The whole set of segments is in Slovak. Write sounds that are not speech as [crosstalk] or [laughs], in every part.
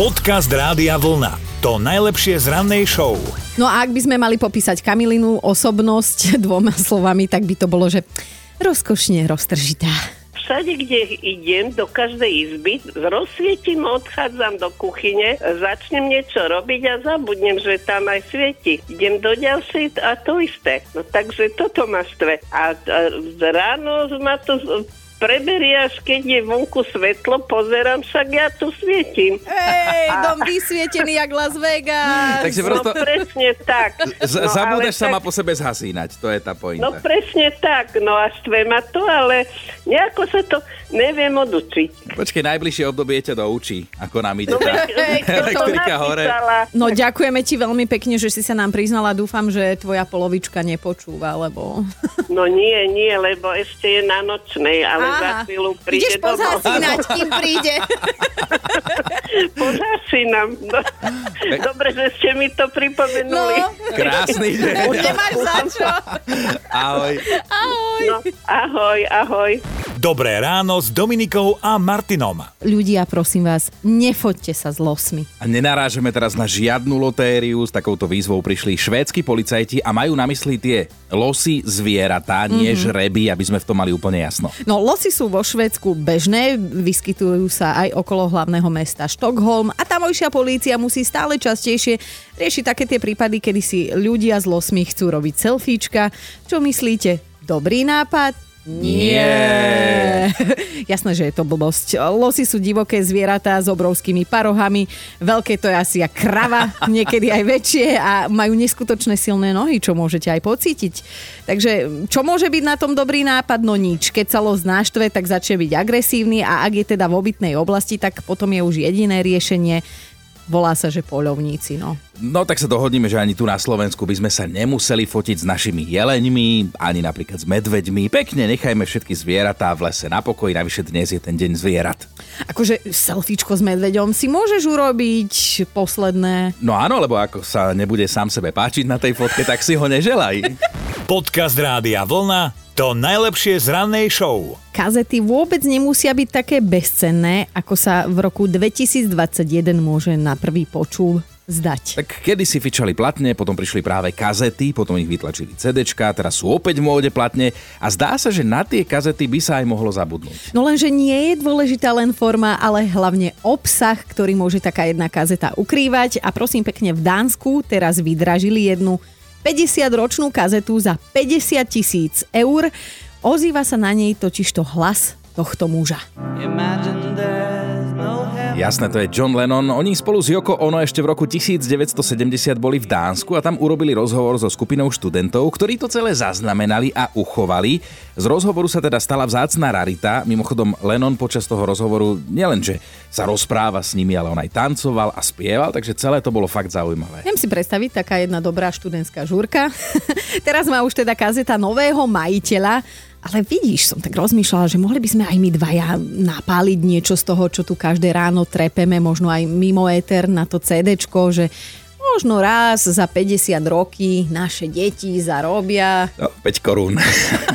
Podcast Rádia Vlna. To najlepšie z rannej show. No a ak by sme mali popísať Kamilinu osobnosť [laughs] dvoma slovami, tak by to bolo, že rozkošne roztržitá. Všade, kde idem, do každej izby, rozsvietím, odchádzam do kuchyne, začnem niečo robiť a zabudnem, že tam aj svieti. Idem do ďalšej a to isté. No takže toto ma štve. A, a ráno ma to preberie, až keď je vonku svetlo, pozerám, však ja tu svietim. Ej, dom vysvietený jak Las Vegas. Takže prosto No presne tak. z- No, zabúdaš sama tak- po sebe zhasínať, to je tá No pointa. presne tak, no a štve ma to, ale nejako sa to neviem odučiť. Počkej, najbližšie obdobie ťa doučí, ako nám ide No, tá elektrika hore. No ďakujeme ti veľmi pekne, že si sa nám priznala. Dúfam, že tvoja polovička nepočúva, lebo... No nie, nie, lebo ešte je na nočnej, ale za Aha. chvíľu príde Ideš pozhasínať, kým [laughs] príde. Pozasínam. No. Dobre, že ste mi to pripomenuli. No, Krásny deň. nemáš za čo. Ahoj. No, ahoj, ahoj. Dobré ráno s Dominikou a Martinom. Ľudia, prosím vás, nefoďte sa s losmi. A nenarážeme teraz na žiadnu lotériu, s takouto výzvou prišli švédsky policajti a majú na mysli tie losy zvieratá, nie Mhm. žreby, aby sme v tom mali úplne jasno. No, losy sú vo Švédsku bežné, vyskytujú sa aj okolo hlavného mesta Štokholm a tamojšia polícia musí stále častejšie riešiť také tie prípady, kedy si ľudia s losmi chcú robiť selfiečka. Čo myslíte? Dobrý nápad? Nie. [laughs] Jasné, že je to blbosť. Losy sú divoké zvieratá s obrovskými parohami. Veľké to je asi jak krava, [laughs] niekedy aj väčšie a majú neskutočné silné nohy, čo môžete aj pocítiť. Takže čo môže byť na tom dobrý nápad? No nič. Keď sa los naštve, tak začne byť agresívny a ak je teda v obytnej oblasti, tak potom je už jediné riešenie. Volá sa, že poľovníci, no. No tak sa dohodneme, že ani tu na Slovensku by sme sa nemuseli fotiť s našimi jeleňmi, ani napríklad s medveďmi. Pekne nechajme všetky zvieratá v lese na pokoji, navyše dnes je ten deň zvierat. Akože selfiečko s medveďom si môžeš urobiť posledné. No áno, lebo ako sa nebude sám sebe páčiť na tej fotke, tak si ho neželaj. [laughs] Podcast Rádia Vlna. To najlepšie z rannej show. Kazety vôbec nemusia byť také bezcenné, ako sa v roku 2021 môže na prvý počul zdať. Tak kedy si fičali platne, potom prišli práve kazety, potom ich vytlačili CDčka, teraz sú opäť v móde platne a zdá sa, že na tie kazety by sa aj mohlo zabudnúť. No lenže nie je dôležitá len forma, ale hlavne obsah, ktorý môže taká jedna kazeta ukrývať. A prosím pekne, v Dánsku teraz vydražili jednu 50-ročnú kazetu za 50 tisíc eur. Ozýva sa na nej totižto hlas tohto muža. Jasné, to je John Lennon. Oni spolu s Yoko Ono ešte v roku 1970 boli v Dánsku a tam urobili rozhovor so skupinou študentov, ktorí to celé zaznamenali a uchovali. Z rozhovoru sa teda stala vzácna rarita. Mimochodom, Lennon počas toho rozhovoru nielenže sa rozpráva s nimi, ale on aj tancoval a spieval, takže celé to bolo fakt zaujímavé. Viem si predstaviť, taká jedna dobrá študentská žúrka. [laughs] Teraz má už teda kazeta nového majiteľa, ale vidíš, som tak rozmýšľala, že mohli by sme aj my dvaja napáliť niečo z toho, čo tu každé ráno trepeme, možno aj mimo éter na to CDčko, že možno raz za 50 roky naše deti zarobia. No, 5 korún.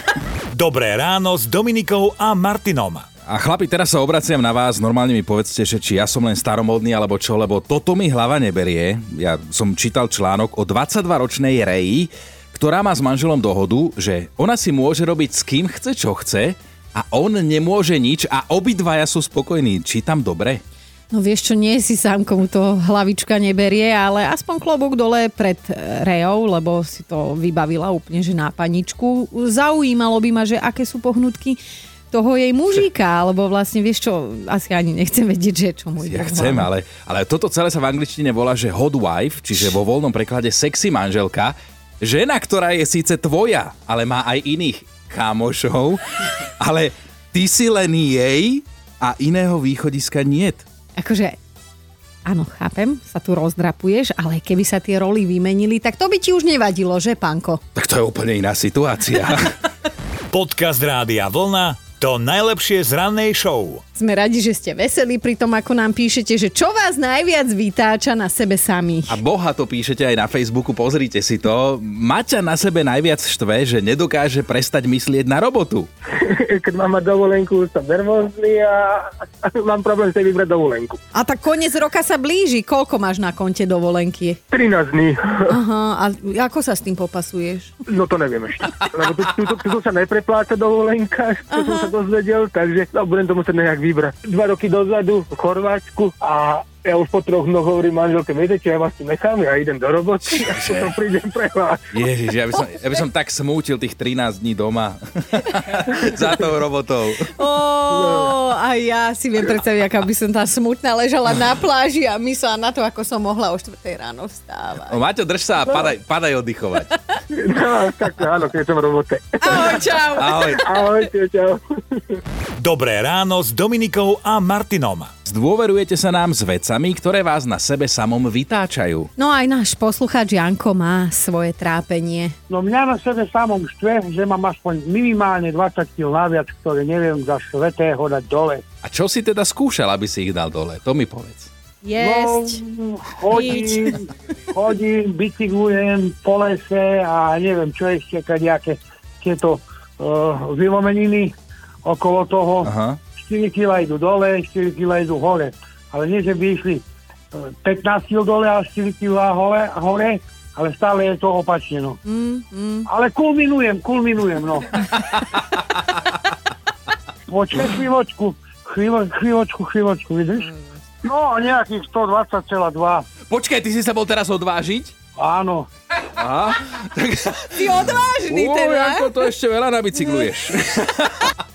[laughs] Dobré ráno s Dominikou a Martinom. A chlapi, teraz sa obraciam na vás, normálne mi povedzte, že či ja som len staromodný alebo čo, lebo toto mi hlava neberie. Ja som čítal článok o 22-ročnej Reji, ktorá má s manželom dohodu, že ona si môže robiť s kým chce, čo chce a on nemôže nič a obidvaja sú spokojní. Čítam dobre? No vieš čo, nie si sám, komu to hlavička neberie, ale aspoň klobúk dole pred e, Reou, lebo si to vybavila úplne, že na paničku. Zaujímalo by ma, že aké sú pohnutky toho jej mužíka, alebo vlastne vieš čo, asi ani nechcem vedieť, že čo môj Ja chcem, ale, ale toto celé sa v angličtine volá, že hot wife, čiže vo voľnom preklade sexy manželka. Žena, ktorá je síce tvoja, ale má aj iných kamošov, [laughs] ale ty si len jej a iného východiska niet. Akože, áno, chápem, sa tu rozdrapuješ, ale keby sa tie roly vymenili, tak to by ti už nevadilo, že, pánko? Tak to je úplne iná situácia. [laughs] [laughs] Podcast Rádia Vlna. To najlepšie z rannej show. Sme radi, že ste veselí pri tom, ako nám píšete, že čo vás najviac vytáča na sebe samých. A boha to píšete aj na Facebooku, pozrite si to. Maťa na sebe najviac štve, že nedokáže prestať myslieť na robotu. [laughs] Keď mám mať dovolenku, som nervózny a mám problém si vybrať dovolenku. A tak koniec roka sa blíži. Koľko máš na konte dovolenky? 13 dní. Aha, a ako sa s tým popasuješ? No to neviem ešte. Lebo tu, tu, tu, tu sa neprepláca dovolenka, som sa dozvedel, takže no, budem to musieť nejak vybrať. Dva roky dozadu v Chorvátsku a ja už po troch dnoch hovorím manželke, viete ja vás tu nechám, ja idem do roboty a potom prídem pre vás. Ježiš, ja by, som, ja by som tak smútil tých 13 dní doma [laughs] za tou robotou. Ó, a ja si viem predstaviť, aká by som tá smutná ležala na pláži a myslela na to, ako som mohla o 4 ráno vstávať. O, Maťo, drž sa a padaj, padaj oddychovať. [laughs] No, tak áno, keď som v robote. Ahoj, čau. Ahoj. Ahojte, čau. Dobré ráno s Dominikou a Martinom. Zdôverujete sa nám s vecami, ktoré vás na sebe samom vytáčajú. No aj náš poslucháč Janko má svoje trápenie. No mňa na sebe samom štve, že mám aspoň minimálne 20 kg naviac, ktoré neviem za svetého dať dole. A čo si teda skúšal, aby si ich dal dole? To mi povedz. Jesť. No, chodím, [laughs] chodím, bicyklujem po lese a neviem čo ešte, kadejaké tieto uh, vylomeniny okolo toho. Aha. 4 kg idú dole, 4 kg idú hore. Ale nie, že by išli eh, 15 kg dole a 4 kg hore, hore, ale stále je to opačne, no. Mm, mm. Ale kulminujem, kulminujem, no. Počkaj chvíľočku, chvíľo, chvíľočku, chvíľočku, vidíš? No, nejakých 120,2. Počkaj, ty si sa bol teraz odvážiť? Áno. Aha. Tak, Ty odvážny teda. Janko, to ešte veľa nabicykluješ. [laughs]